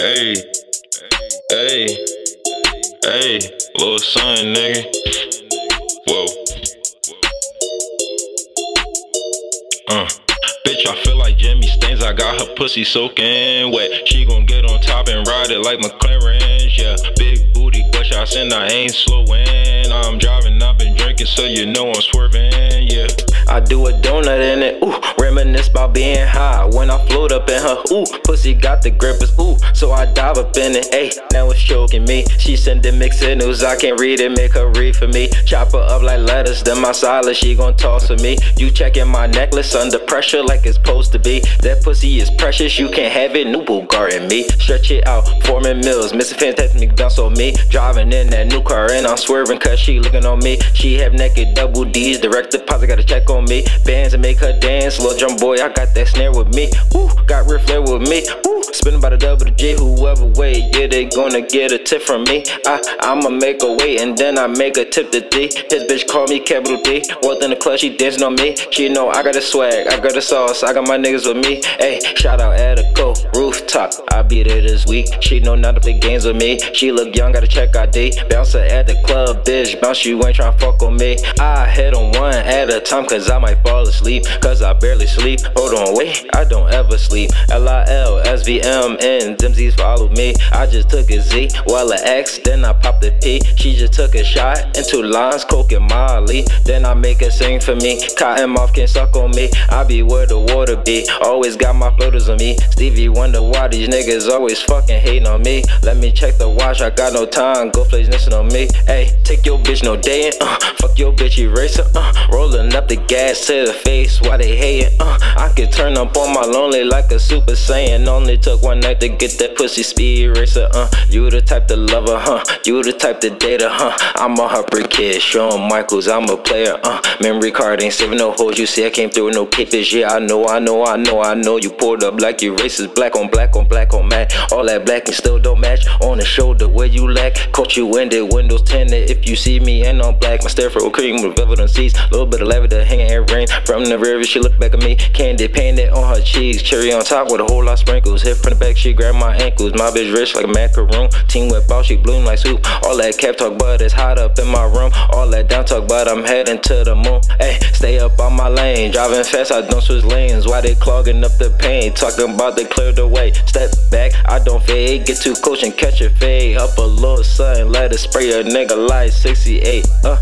Hey, hey, hey, little son, nigga. Whoa. Uh. Bitch, I feel like Jimmy Stains. I got her pussy soaking wet. She gon' get on top and ride it like McLaren. Yeah, big booty gunshots and I ain't slowing. I'm driving, I've been drinking, so you know I'm swerving. Yeah. I do a donut in it, ooh, reminisce about being high when I float up in her, ooh, pussy got the grippers, ooh, so I dive up in it, ayy, now it's choking me. She sending mixed news, I can't read it, make her read for me. Chop her up like lettuce, then my silence, she gon' toss for me. You checking my necklace under pressure like it's supposed to be. That pussy is precious, you can't have it, new Bugatti me. Stretch it out, forming mills, missing me bounce on me. Driving in that new car and I'm swerving cause she looking on me. She have naked double D's, direct deposit, gotta check on me. Bands and make her dance. Little drum boy, I got that snare with me. Woo, got flair with me. Woo, spinning by the double the G, whoever wait, yeah, they gonna get a tip from me. I, I'ma make a wait and then I make a tip to D. His bitch call me capital D. Walked in the club, she dancing on me. She know I got the swag, I got the sauce, I got my niggas with me. Hey, shout out Attico, rooftop. I beat it this week. She know not to play games with me. She look young, gotta check ID. Bouncer at the club, bitch. Bounce, you ain't tryna fuck on me. I hit on one at a time, cause I might fall asleep. Cause I barely sleep. Hold on, wait, I don't ever sleep. L I L S V M N, them follow me. I just took a Z, while a X, then I popped a P. She just took a shot into lines, coke and Molly. Then I make her sing for me. Cotton mouth can't suck on me. I be where the water be. Always got my floaters on me. Stevie wonder why these niggas always fucking hating on me. Let me check the watch, I got no time. Go flash listen on me. Hey, take your bitch no day Uh, fuck your bitch eraser. Uh, rolling up the gas to the face why they hating. Uh, I could turn up on my lonely like a super saiyan. Only one night to get that pussy speed racer. Uh, you the type to love her, huh? You the type to date her, huh? I'm a heartbreak kid, Shawn Michaels, I'm a player. Uh, memory card ain't saving no holes. You see, I came through with no capers. Yeah, I know, I know, I know, I know. You pulled up like you racist, black on black on black on matte. All that black and still don't match. On the shoulder where you lack. Caught you in the windows tinted. If you see me and I'm black, my stare for cream with velvet on seats. Little bit of lavender hanging air rain from the river. She look back at me, candy painted on her cheeks. Cherry on top with a whole lot of sprinkles. Hit from the back, she grabbed my ankles. My bitch rich like a macaroon. Team whip out, she bloom like soup. All that cap talk, but it's hot up in my room. All that down talk, but I'm heading to the moon. Hey, stay up on my lane. Driving fast, I don't switch lanes. Why they clogging up the paint? Talking about they cleared the way. Step back, I don't fade. Get too close and catch a fade. Up a little sun, let it spray a nigga like 68. Uh.